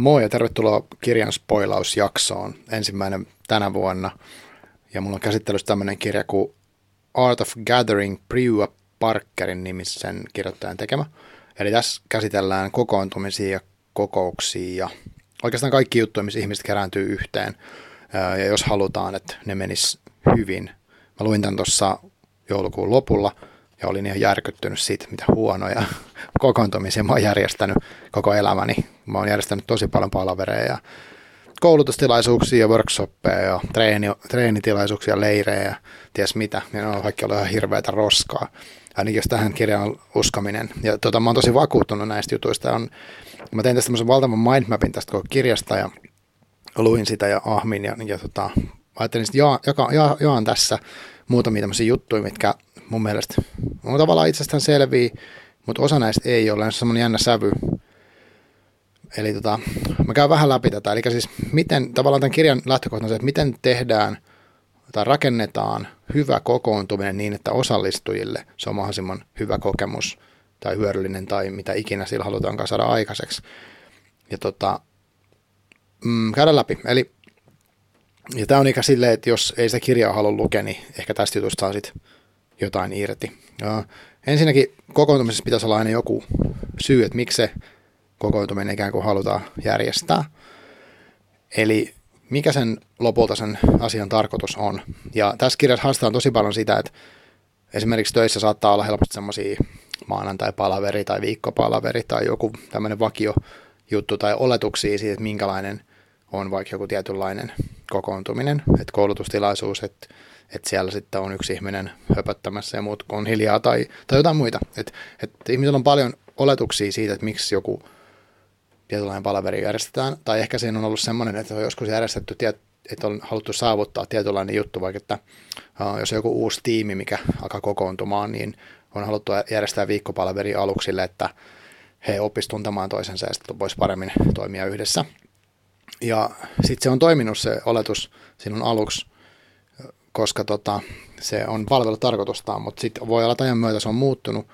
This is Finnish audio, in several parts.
Moi ja tervetuloa kirjan spoilausjaksoon. Ensimmäinen tänä vuonna. Ja mulla on käsittelyssä tämmöinen kirja kuin Art of Gathering Priua Parkerin nimisen kirjoittajan tekemä. Eli tässä käsitellään kokoontumisia ja kokouksia ja oikeastaan kaikki juttuja, missä ihmiset kerääntyy yhteen. Ja jos halutaan, että ne menis hyvin. Mä luin tämän tuossa joulukuun lopulla ja olin ihan järkyttynyt siitä, mitä huonoja kokoontumisia mä oon järjestänyt koko elämäni. Mä oon järjestänyt tosi paljon palavereja ja koulutustilaisuuksia, workshoppeja ja treeni, treenitilaisuuksia, leirejä ja ties mitä. Ja ne on kaikki ollut ihan hirveätä roskaa. Ainakin jos tähän kirjaan uskominen. Ja tota, mä oon tosi vakuuttunut näistä jutuista. On, mä tein tästä tämmöisen valtavan mindmapin tästä koko kirjasta ja luin sitä ja ahmin ja, ja tota, ajattelin, että jaan, jaka, ja, jaan tässä muutamia tämmöisiä juttuja, mitkä mun mielestä on tavallaan itsestään selviä, mutta osa näistä ei ole, on semmoinen jännä sävy. Eli tota, mä käyn vähän läpi tätä, eli siis miten, tavallaan tämän kirjan lähtökohta on se, että miten tehdään tai rakennetaan hyvä kokoontuminen niin, että osallistujille se on mahdollisimman hyvä kokemus tai hyödyllinen tai mitä ikinä sillä halutaankaan saada aikaiseksi. Ja tota, mm, käydään läpi. Eli ja tämä on ikä silleen, että jos ei sitä kirjaa halua lukea, niin ehkä tästä jutusta saa sitten jotain irti. Ja ensinnäkin kokoontumisessa pitäisi olla aina joku syy, että miksi se kokoontuminen ikään kuin halutaan järjestää. Eli mikä sen lopulta sen asian tarkoitus on. Ja tässä kirjassa haastetaan tosi paljon sitä, että esimerkiksi töissä saattaa olla helposti semmoisia maanantai-palaveri tai viikkopalaveri tai joku tämmöinen vakio juttu tai oletuksia siitä, että minkälainen on vaikka joku tietynlainen kokoontuminen, että koulutustilaisuus, että, että siellä sitten on yksi ihminen höpöttämässä ja muut on hiljaa tai, tai jotain muita. Että, että ihmisillä on paljon oletuksia siitä, että miksi joku tietynlainen palaveri järjestetään, tai ehkä siinä on ollut semmoinen, että on joskus järjestetty, että on haluttu saavuttaa tietynlainen juttu, vaikka että jos on joku uusi tiimi, mikä alkaa kokoontumaan, niin on haluttu järjestää viikkopalaveri aluksille, että he oppisivat tuntemaan toisensa ja sitten voisi paremmin toimia yhdessä. Ja sitten se on toiminut se oletus sinun aluksi, koska tota, se on palvellut tarkoitustaan, mutta sitten voi olla ajan myötä se on muuttunut,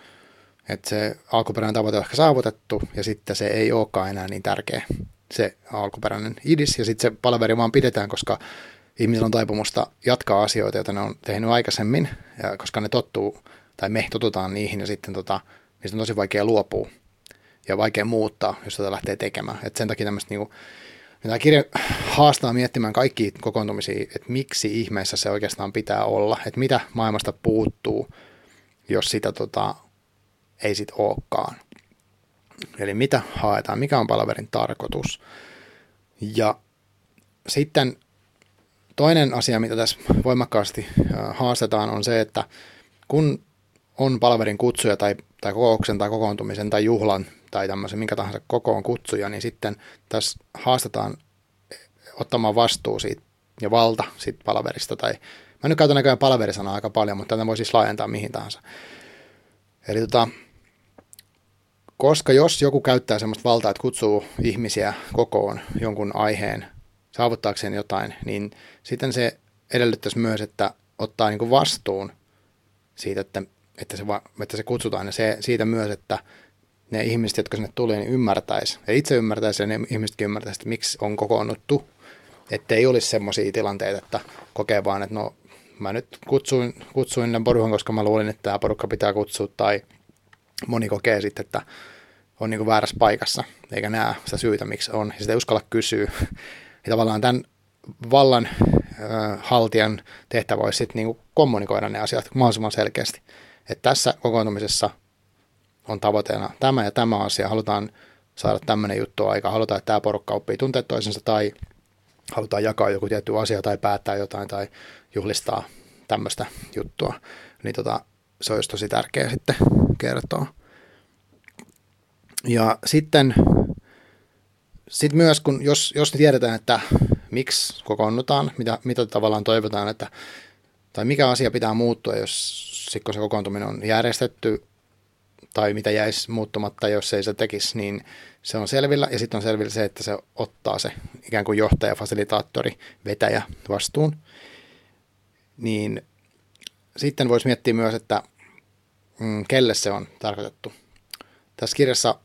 että se alkuperäinen tavoite on ehkä saavutettu ja sitten se ei olekaan enää niin tärkeä se alkuperäinen idis ja sitten se palaveri vaan pidetään, koska ihmisillä on taipumusta jatkaa asioita, joita ne on tehnyt aikaisemmin, ja koska ne tottuu tai me totutaan niihin ja sitten tota, niistä on tosi vaikea luopua ja vaikea muuttaa, jos tätä lähtee tekemään. Et sen takia tämmöistä niinku, Tämä kirja haastaa miettimään kaikki kokoontumisia, että miksi ihmeessä se oikeastaan pitää olla, että mitä maailmasta puuttuu, jos sitä tota, ei sit olekaan. Eli mitä haetaan, mikä on palaverin tarkoitus. Ja sitten toinen asia, mitä tässä voimakkaasti haastetaan, on se, että kun on palaverin kutsuja tai, tai kokouksen tai kokoontumisen tai juhlan tai tämmöisen minkä tahansa kokoon kutsuja, niin sitten tässä haastetaan ottamaan vastuu siitä ja valta siitä palaverista. Tai, mä nyt käytän näköjään palaverisanaa aika paljon, mutta tätä voi siis laajentaa mihin tahansa. Eli tota, koska jos joku käyttää semmoista valtaa, että kutsuu ihmisiä kokoon jonkun aiheen saavuttaakseen jotain, niin sitten se edellyttäisi myös, että ottaa niin vastuun siitä, että, että, se, että se kutsutaan ja se, siitä myös, että ne ihmiset, jotka sinne tulee, niin ymmärtäisi. Ja itse ymmärtäisi ja ne ihmisetkin ymmärtäisi, että miksi on kokoonnuttu. Että ei olisi semmoisia tilanteita, että kokee vaan, että no mä nyt kutsuin, kutsuin ne porukan, koska mä luulin, että tämä porukka pitää kutsua, tai moni kokee sitten, että on niin väärässä paikassa, eikä näe sitä syytä, miksi on, ja sitä ei uskalla kysyä. Ja tavallaan tämän vallan äh, haltijan tehtävä olisi sitten niin kommunikoida ne asiat mahdollisimman selkeästi. Että tässä kokoontumisessa on tavoitteena tämä ja tämä asia, halutaan saada tämmöinen juttu aika, halutaan, että tämä porukka oppii tuntea toisensa tai halutaan jakaa joku tietty asia tai päättää jotain tai juhlistaa tämmöistä juttua, niin tota, se olisi tosi tärkeää sitten kertoa. Ja sitten sit myös, kun jos, jos tiedetään, että miksi kokoonnutaan, mitä, mitä tavallaan toivotaan, että, tai mikä asia pitää muuttua, jos kun se kokoontuminen on järjestetty tai mitä jäisi muuttumatta, jos ei se tekisi, niin se on selvillä. Ja sitten on selvillä se, että se ottaa se ikään kuin johtaja, fasilitaattori, vetäjä vastuun. Niin sitten voisi miettiä myös, että mm, kelle se on tarkoitettu. Tässä kirjassa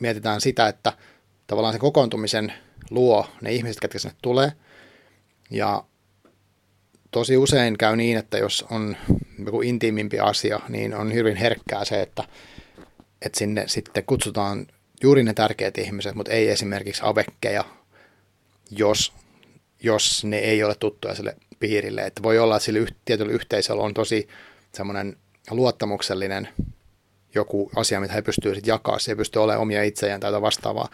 mietitään sitä, että tavallaan se kokoontumisen luo ne ihmiset, ketkä sinne tulee. Ja tosi usein käy niin, että jos on joku intiimimpi asia, niin on hyvin herkkää se, että, että sinne sitten kutsutaan juuri ne tärkeät ihmiset, mutta ei esimerkiksi avekkeja, jos, jos ne ei ole tuttuja sille piirille. Että voi olla, että sillä tietyllä yhteisöllä on tosi semmoinen luottamuksellinen joku asia, mitä he pystyvät sitten jakaa. Se ei pysty olemaan omia itsejään tai vastaavaa,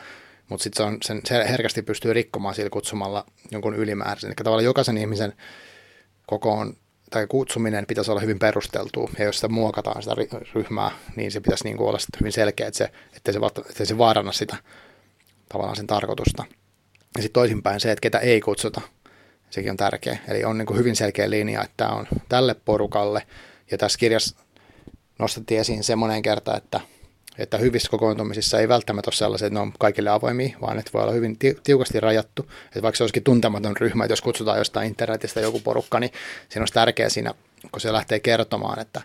mutta sitten se, on, sen, se herkästi pystyy rikkomaan sillä kutsumalla jonkun ylimääräisen. Eli tavallaan jokaisen ihmisen kokoon tai kutsuminen pitäisi olla hyvin perusteltu, ja jos sitä muokataan sitä ryhmää, niin se pitäisi niin kuin olla hyvin selkeä, että se, ettei se, ettei se vaaranna sitä tavallaan sen tarkoitusta. Ja sitten toisinpäin se, että ketä ei kutsuta, sekin on tärkeä. Eli on niin kuin hyvin selkeä linja, että tämä on tälle porukalle, ja tässä kirjassa nostettiin esiin semmoinen kerta, että, että hyvissä kokoontumisissa ei välttämättä ole sellaisia, että ne on kaikille avoimia, vaan että voi olla hyvin tiukasti rajattu. Että vaikka se olisikin tuntematon ryhmä, että jos kutsutaan jostain internetistä joku porukka, niin siinä olisi tärkeää siinä, kun se lähtee kertomaan, että,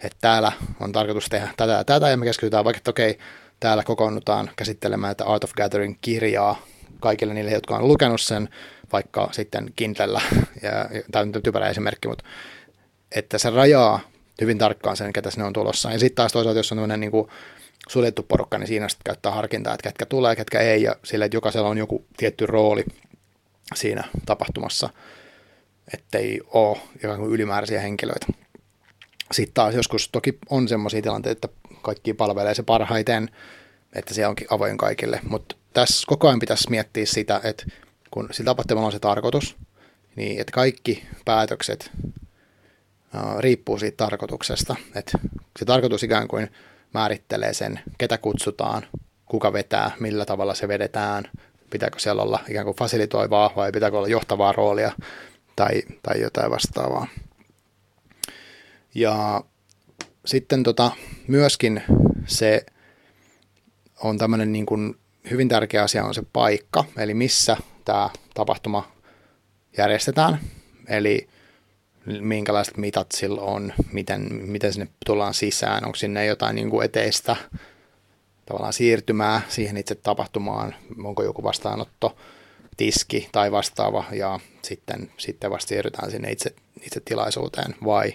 että täällä on tarkoitus tehdä tätä ja tätä, ja me keskitytään vaikka, että okei, täällä kokoonnutaan käsittelemään tätä Art of Gathering-kirjaa kaikille niille, jotka on lukenut sen, vaikka sitten Kindlellä, ja, tämä on typerä esimerkki, mutta että se rajaa hyvin tarkkaan sen, ketä sinne on tulossa. Ja sitten taas toisaalta, jos on tämmöinen niin kuin suljettu porukka, niin siinä sitten käyttää harkintaa, että ketkä tulee, ketkä ei, ja sillä, että jokaisella on joku tietty rooli siinä tapahtumassa, ettei ole ikään kuin ylimääräisiä henkilöitä. Sitten taas joskus toki on semmoisia tilanteita, että kaikki palvelee se parhaiten, että se onkin avoin kaikille, mutta tässä koko ajan pitäisi miettiä sitä, että kun sillä tapahtumalla on se tarkoitus, niin että kaikki päätökset riippuu siitä tarkoituksesta. Et se tarkoitus ikään kuin määrittelee sen, ketä kutsutaan, kuka vetää, millä tavalla se vedetään, pitääkö siellä olla ikään kuin fasilitoivaa vai pitääkö olla johtavaa roolia tai, tai jotain vastaavaa. Ja sitten tota, myöskin se on tämmöinen niin kuin hyvin tärkeä asia on se paikka, eli missä tämä tapahtuma järjestetään. Eli minkälaiset mitat sillä on, miten, miten sinne tullaan sisään, onko sinne jotain niin kuin eteistä tavallaan siirtymää siihen itse tapahtumaan, onko joku vastaanotto, tiski tai vastaava, ja sitten, sitten vasta siirrytään sinne itse, itse tilaisuuteen, vai,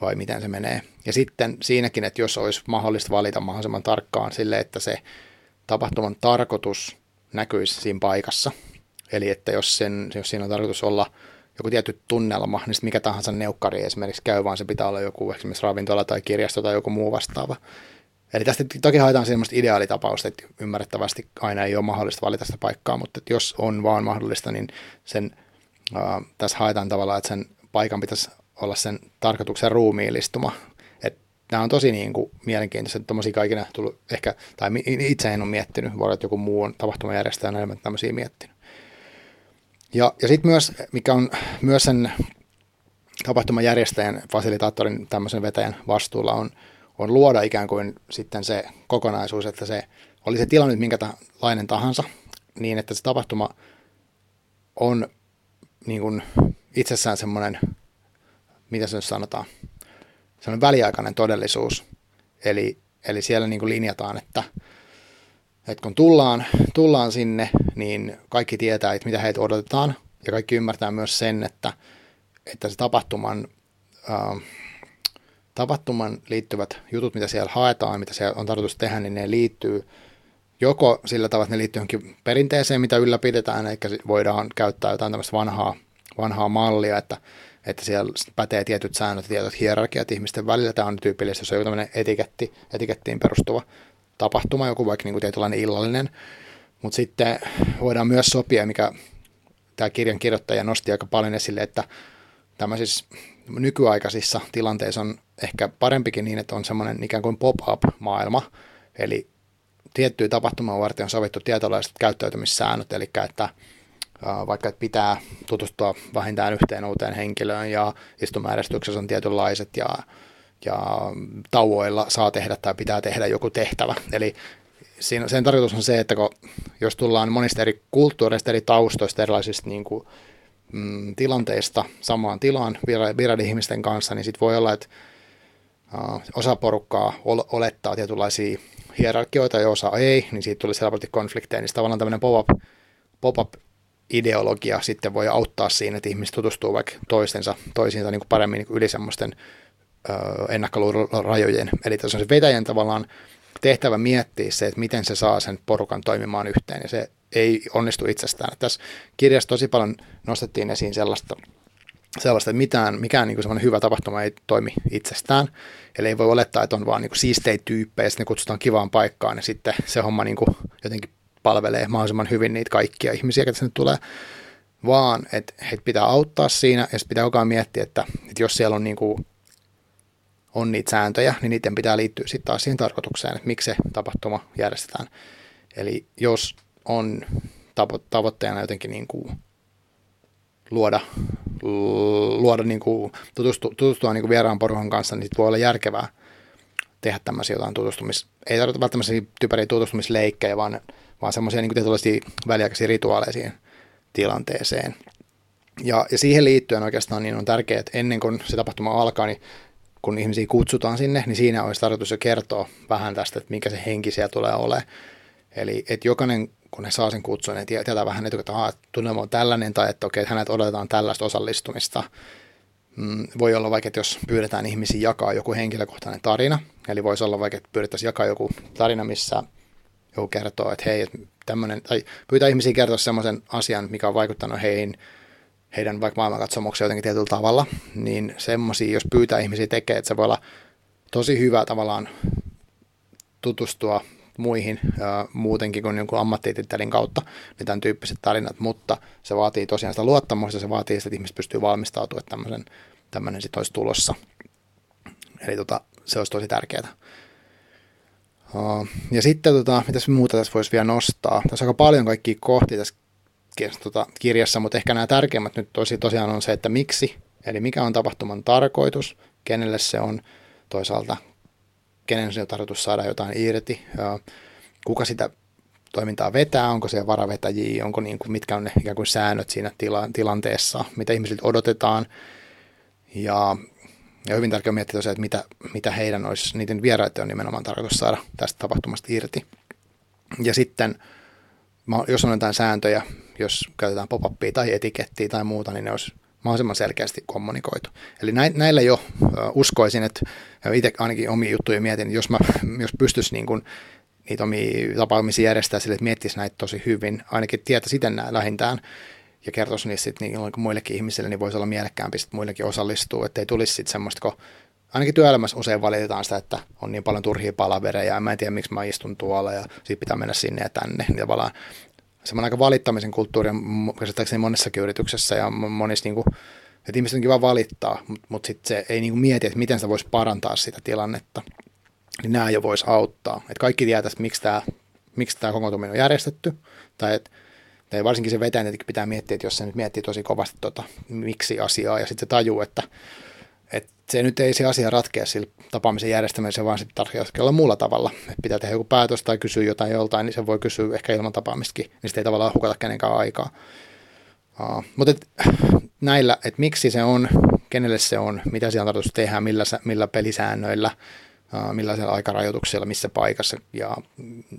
vai miten se menee. Ja sitten siinäkin, että jos olisi mahdollista valita mahdollisimman tarkkaan sille, että se tapahtuman tarkoitus näkyisi siinä paikassa, eli että jos, sen, jos siinä on tarkoitus olla – joku tietty tunnelma, niin mikä tahansa neukkari esimerkiksi käy, vaan se pitää olla joku esimerkiksi ravintola tai kirjasto tai joku muu vastaava. Eli tästä toki haetaan semmoista ideaalitapausta, että ymmärrettävästi aina ei ole mahdollista valita sitä paikkaa, mutta että jos on vaan mahdollista, niin sen, äh, tässä haetaan tavallaan, että sen paikan pitäisi olla sen tarkoituksen ruumiillistuma. Että nämä on tosi niin kuin, mielenkiintoisia, että tuommoisia kaikina tullut ehkä, tai itse en ole miettinyt, voi olla, että joku muu on tapahtumajärjestäjä enemmän tämmöisiä miettinyt. Ja, ja sitten myös, mikä on myös sen tapahtumajärjestäjän, fasilitaattorin, tämmöisen vetäjän vastuulla on, on luoda ikään kuin sitten se kokonaisuus, että se oli se tilanne minkälainen tahansa, niin että se tapahtuma on niin kuin itsessään semmoinen, mitä se nyt sanotaan, semmoinen väliaikainen todellisuus. Eli, eli siellä niin kuin linjataan, että että kun tullaan, tullaan sinne, niin kaikki tietää, että mitä heitä odotetaan, ja kaikki ymmärtää myös sen, että, että se tapahtuman, äh, tapahtuman liittyvät jutut, mitä siellä haetaan, mitä siellä on tarkoitus tehdä, niin ne liittyy joko sillä tavalla, että ne liittyy johonkin perinteeseen, mitä ylläpidetään, eli voidaan käyttää jotain tämmöistä vanhaa, vanhaa mallia, että, että siellä pätee tietyt säännöt ja tietyt hierarkiat ihmisten välillä. Tämä on tyypillistä, jos on joku tämmöinen etiketti, etikettiin perustuva tapahtuma, joku vaikka niin kuin tietynlainen illallinen. Mutta sitten voidaan myös sopia, mikä tämä kirjan kirjoittaja nosti aika paljon esille, että tämmöisissä nykyaikaisissa tilanteissa on ehkä parempikin niin, että on semmoinen ikään kuin pop-up-maailma, eli tiettyä tapahtumaa varten on sovittu tietynlaiset käyttäytymissäännöt, eli että vaikka että pitää tutustua vähintään yhteen uuteen henkilöön ja istumajärjestyksessä on tietynlaiset ja ja tauoilla saa tehdä tai pitää tehdä joku tehtävä. Eli siinä, sen tarkoitus on se, että kun, jos tullaan monista eri kulttuureista, eri taustoista, erilaisista niin kuin, mm, tilanteista samaan tilaan vieraiden ihmisten kanssa, niin sitten voi olla, että uh, osa porukkaa ol, olettaa tietynlaisia hierarkioita ja osa ei, niin siitä tuli helposti konflikteja, niin tavallaan tämmöinen pop-up, pop-up ideologia sitten voi auttaa siinä, että ihmiset tutustuu vaikka toistensa, toisiinsa niin kuin paremmin niin kuin yli semmoisten ennakkoluulorajojen. Eli tässä on se vetäjän tavallaan tehtävä miettiä se, että miten se saa sen porukan toimimaan yhteen, ja se ei onnistu itsestään. Tässä kirjassa tosi paljon nostettiin esiin sellaista, sellaista että mitään, mikään niin kuin hyvä tapahtuma ei toimi itsestään. Eli ei voi olettaa, että on vaan niin siistejä tyyppejä, ja sitten ne kutsutaan kivaan paikkaan, ja sitten se homma niin kuin jotenkin palvelee mahdollisimman hyvin niitä kaikkia ihmisiä, jotka sinne tulee, vaan että heitä pitää auttaa siinä, ja sitten pitää ajan miettiä, että, että jos siellä on niin kuin on niitä sääntöjä, niin niiden pitää liittyä sitten taas siihen tarkoitukseen, että miksi se tapahtuma järjestetään. Eli jos on tavo- tavoitteena jotenkin niin kuin luoda, luoda niin kuin tutustua, tutustua niin kuin vieraan porukan kanssa, niin voi olla järkevää tehdä tämmöisiä jotain tutustumis, ei tarvitse välttämättä typeriä tutustumisleikkejä, vaan, vaan semmoisia niin tietynlaisia väliaikaisia rituaaleja siihen tilanteeseen. Ja, ja siihen liittyen oikeastaan niin on tärkeää, että ennen kuin se tapahtuma alkaa, niin kun ihmisiä kutsutaan sinne, niin siinä olisi tarkoitus jo kertoa vähän tästä, että mikä se henki siellä tulee olemaan. Eli että jokainen, kun he saa sen kutsun, niin tietää vähän etukäteen, että tunnelma on tällainen, tai että okei, että hänet odotetaan tällaista osallistumista. Mm, voi olla vaikka, että jos pyydetään ihmisiä jakaa joku henkilökohtainen tarina, eli voisi olla vaikka, että pyydettäisiin jakaa joku tarina, missä joku kertoo, että hei, tämmöinen, tai pyytää ihmisiä kertoa semmoisen asian, mikä on vaikuttanut heihin heidän vaikka maailmankatsomuksia jotenkin tietyllä tavalla, niin semmoisia, jos pyytää ihmisiä tekemään, että se voi olla tosi hyvä tavallaan tutustua muihin ää, muutenkin kuin jonkun ammattitittelin kautta, niin tämän tyyppiset tarinat, mutta se vaatii tosiaan sitä luottamusta, se vaatii sitä, että ihmiset pystyy valmistautumaan, että tämmöisen, tämmöinen sitten olisi tulossa. Eli tota, se olisi tosi tärkeää. Ja sitten, tota, mitäs muuta tässä voisi vielä nostaa? Tässä on aika paljon kaikkia kohtia tässä tota, kirjassa, mutta ehkä nämä tärkeimmät nyt tosi, tosiaan on se, että miksi, eli mikä on tapahtuman tarkoitus, kenelle se on toisaalta, kenen se on tarkoitus saada jotain irti, kuka sitä toimintaa vetää, onko se varavetäjiä, onko niin kuin, mitkä on ne ikään kuin säännöt siinä tila, tilanteessa, mitä ihmisiltä odotetaan. Ja, ja hyvin tärkeää miettiä tosiaan, että mitä, mitä heidän olisi, niiden vieraiden on nimenomaan tarkoitus saada tästä tapahtumasta irti. Ja sitten, jos on jotain sääntöjä, jos käytetään pop tai etikettiä tai muuta, niin ne olisi mahdollisimman selkeästi kommunikoitu. Eli näillä jo uskoisin, että itse ainakin omia juttuja mietin, jos, mä, jos pystyisi niin kuin niitä omia tapaamisia järjestää sille, että miettisi näitä tosi hyvin, ainakin tietä siten lähintään, ja kertoisi niistä sitten niin muillekin ihmisille, niin voisi olla mielekkäämpi sitten muillekin osallistua, että ei tulisi sitten semmoista, kun ainakin työelämässä usein valitetaan sitä, että on niin paljon turhia palavereja, ja mä en tiedä, miksi mä istun tuolla, ja sitten pitää mennä sinne ja tänne, niin tavallaan semmoinen aika valittamisen kulttuuri on käsittääkseni monessakin yrityksessä ja monissa niin kuin, että ihmiset onkin vaan valittaa, mutta mut sitten se ei niin kuin mieti, että miten se voisi parantaa sitä tilannetta. Niin nämä jo voisi auttaa. Että kaikki tietää, että miksi tämä, miksi tämä kokoontuminen on järjestetty, tai että tai varsinkin se vetäjä pitää miettiä, että jos se nyt miettii tosi kovasti tota, miksi asiaa, ja sitten se tajuu, että et se nyt ei se asia ratkea sillä tapaamisen järjestämisellä, vaan sitten tarvitsee muulla tavalla. Et pitää tehdä joku päätös tai kysyä jotain joltain, niin se voi kysyä ehkä ilman tapaamistakin, niin sitten ei tavallaan hukata kenenkään aikaa. Uh, mutta et, näillä, että miksi se on, kenelle se on, mitä siellä on tarkoitus tehdä, millä, millä pelisäännöillä, uh, millaisilla aikarajoituksilla, missä paikassa ja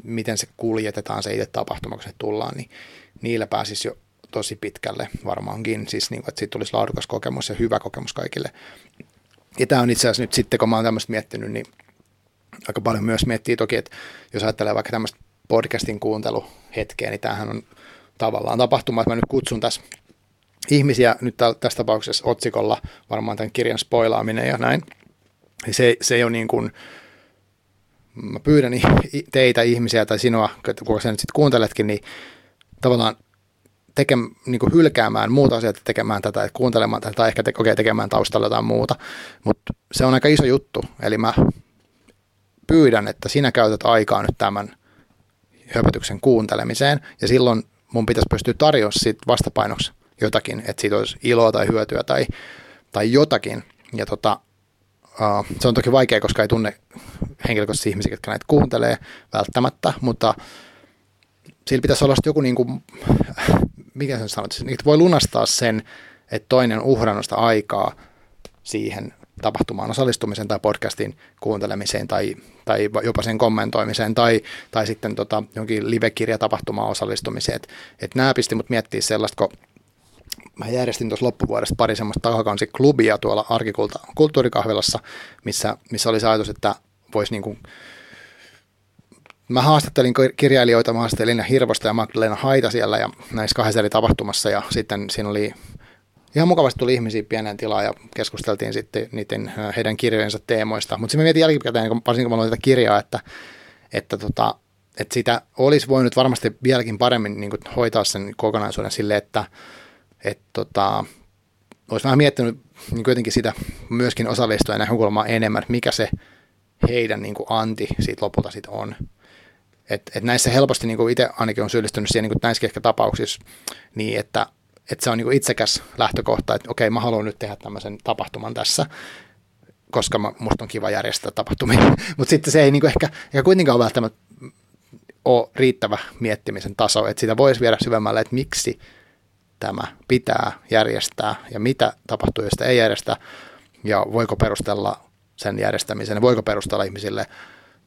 miten se kuljetetaan se itse tapahtuma, kun se tullaan, niin niillä pääsisi jo tosi pitkälle varmaankin, siis niin että siitä tulisi laadukas kokemus ja hyvä kokemus kaikille. Ja tämä on itse asiassa nyt sitten, kun mä oon tämmöistä miettinyt, niin aika paljon myös miettii toki, että jos ajattelee vaikka tämmöistä podcastin kuunteluhetkeä, niin tämähän on tavallaan tapahtuma, että mä nyt kutsun tässä ihmisiä nyt tässä tapauksessa otsikolla, varmaan tämän kirjan spoilaaminen ja näin. Se, se ei ole niin kuin, mä pyydän teitä ihmisiä tai sinua, kuka sen sitten kuunteletkin, niin tavallaan teke, niin kuin hylkäämään muuta asiaa, tekemään tätä, että kuuntelemaan tätä tai ehkä te, okay, tekemään taustalla jotain muuta. Mutta se on aika iso juttu. Eli mä pyydän, että sinä käytät aikaa nyt tämän höpötyksen kuuntelemiseen ja silloin mun pitäisi pystyä tarjoamaan siitä vastapainoksi jotakin, että siitä olisi iloa tai hyötyä tai, tai jotakin. Ja tota, uh, se on toki vaikea, koska ei tunne henkilökohtaisesti ihmisiä, jotka näitä kuuntelee välttämättä, mutta sillä pitäisi olla joku niin kuin, mikä sen sanot, niitä voi lunastaa sen, että toinen on uhrannut aikaa siihen tapahtumaan osallistumiseen tai podcastin kuuntelemiseen tai, tai jopa sen kommentoimiseen tai, tai sitten tota, jonkin live-kirjatapahtumaan osallistumiseen. Et, et nämä pisti mut miettiä sellaista, kun mä järjestin tuossa loppuvuodesta pari semmoista takakansiklubia tuolla Arkikulta kulttuurikahvilassa, missä, missä oli se ajatus, että voisi niin kuin Mä haastattelin kirjailijoita, mä haastattelin Hirvosta ja Magdalena Haita siellä ja näissä kahdessa eri tapahtumassa ja sitten siinä oli ihan mukavasti tuli ihmisiä pieneen tilaan ja keskusteltiin sitten niiden heidän kirjojensa teemoista. Mutta sitten mä mietin jälkikäteen, varsinkin kun mä tätä kirjaa, että, että, tota, että sitä olisi voinut varmasti vieläkin paremmin niin hoitaa sen kokonaisuuden sille, että et, tota, olisi vähän miettinyt niin jotenkin sitä myöskin osallistua näkökulmaa enemmän, että mikä se heidän niin kuin anti siitä lopulta sitten on. Et, et näissä helposti niin itse ainakin on syyllistynyt siihen niin näissä ehkä tapauksissa niin, että että se on niin itsekäs lähtökohta, että okei, mä haluan nyt tehdä tämmöisen tapahtuman tässä, koska mä, musta on kiva järjestää tapahtumia. Mutta sitten se ei niin ehkä, ehkä kuitenkaan välttämättä ole riittävä miettimisen taso, että sitä voisi viedä syvemmälle, että miksi tämä pitää järjestää ja mitä tapahtuu, jos sitä ei järjestä ja voiko perustella sen järjestämisen ja voiko perustella ihmisille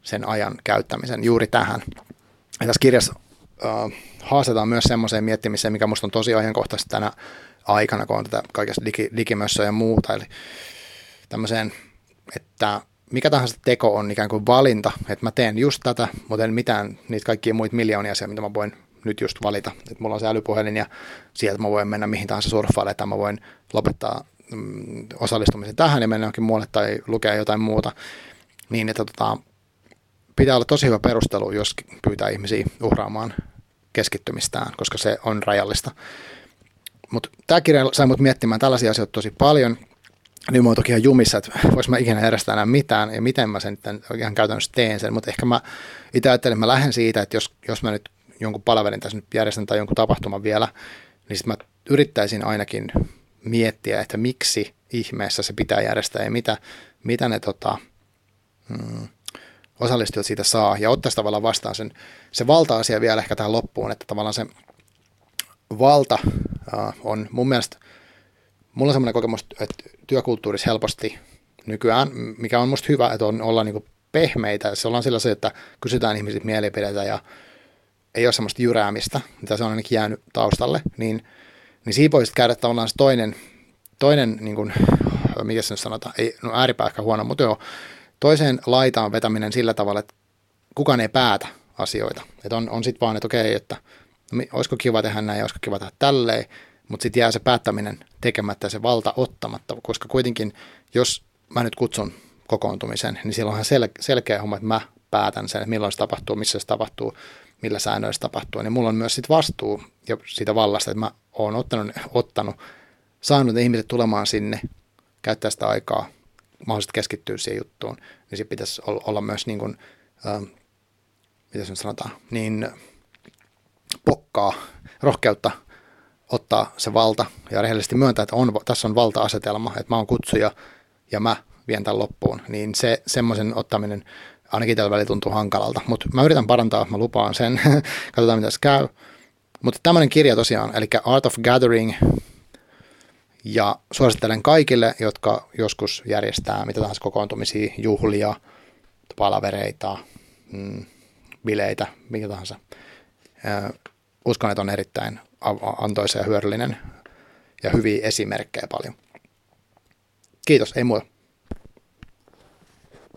sen ajan käyttämisen juuri tähän. Ja tässä kirjassa äh, haastetaan myös semmoiseen miettimiseen, mikä minusta on tosi ajankohtaisesti tänä aikana, kun on tätä kaikesta digi, digimössöä ja muuta. Eli tämmöiseen, että mikä tahansa teko on ikään kuin valinta, että mä teen just tätä, mutta en mitään niitä kaikkia muita miljoonia asioita, mitä mä voin nyt just valita. Että mulla on se älypuhelin ja sieltä mä voin mennä mihin tahansa surffaille, että mä voin lopettaa mm, osallistumisen tähän ja mennä jonkin muualle tai lukea jotain muuta. Niin, että tota, pitää olla tosi hyvä perustelu, jos pyytää ihmisiä uhraamaan keskittymistään, koska se on rajallista. Mutta tämä kirja sai mut miettimään tällaisia asioita tosi paljon. Niin mä oon toki ihan jumissa, että vois mä ikinä järjestää enää mitään ja miten mä sen ihan käytännössä teen sen. Mutta ehkä mä itse ajattelen, että mä lähden siitä, että jos, jos mä nyt jonkun palvelin tässä nyt järjestän tai jonkun tapahtuman vielä, niin sitten mä yrittäisin ainakin miettiä, että miksi ihmeessä se pitää järjestää ja mitä, mitä ne tota, hmm, osallistujat siitä saa ja ottaisi tavallaan vastaan sen, se valta-asia vielä ehkä tähän loppuun, että tavallaan se valta uh, on mun mielestä, mulla on semmoinen kokemus, että työkulttuurissa helposti nykyään, mikä on musta hyvä, että on olla niin pehmeitä, se ollaan sillä se, että kysytään ihmisiltä mielipiteitä ja ei ole semmoista jyräämistä, mitä se on ainakin jäänyt taustalle, niin, niin siinä voisi käydä tavallaan se toinen, toinen niin kuin, mikä se nyt sanotaan, ei, no ääripää ehkä huono, mutta joo, toiseen laitaan vetäminen sillä tavalla, että kukaan ei päätä asioita. Että on, on sitten vaan, että okei, että no, olisiko kiva tehdä näin, olisiko kiva tehdä tälleen, mutta sitten jää se päättäminen tekemättä ja se valta ottamatta, koska kuitenkin, jos mä nyt kutsun kokoontumisen, niin silloinhan sel- selkeä homma, että mä päätän sen, että milloin se tapahtuu, missä se tapahtuu, millä säännöillä se tapahtuu, niin mulla on myös sit vastuu ja siitä vallasta, että mä oon ottanut, ottanut saanut ne ihmiset tulemaan sinne, käyttää sitä aikaa, mahdollisesti keskittyä siihen juttuun, niin sitten pitäisi olla, myös niin kuin, äh, mitä se sanotaan, niin pokkaa, rohkeutta ottaa se valta ja rehellisesti myöntää, että on, tässä on valta-asetelma, että mä oon kutsuja ja mä vien tämän loppuun, niin se semmoisen ottaminen ainakin tällä välillä tuntuu hankalalta, mutta mä yritän parantaa, mä lupaan sen, katsotaan mitä se käy. Mutta tämmöinen kirja tosiaan, eli Art of Gathering, ja suosittelen kaikille, jotka joskus järjestää mitä tahansa kokoontumisia, juhlia, palavereita, mm, bileitä, mikä tahansa. Uskon, että on erittäin antoisa ja hyödyllinen ja hyviä esimerkkejä paljon. Kiitos, ei muuta.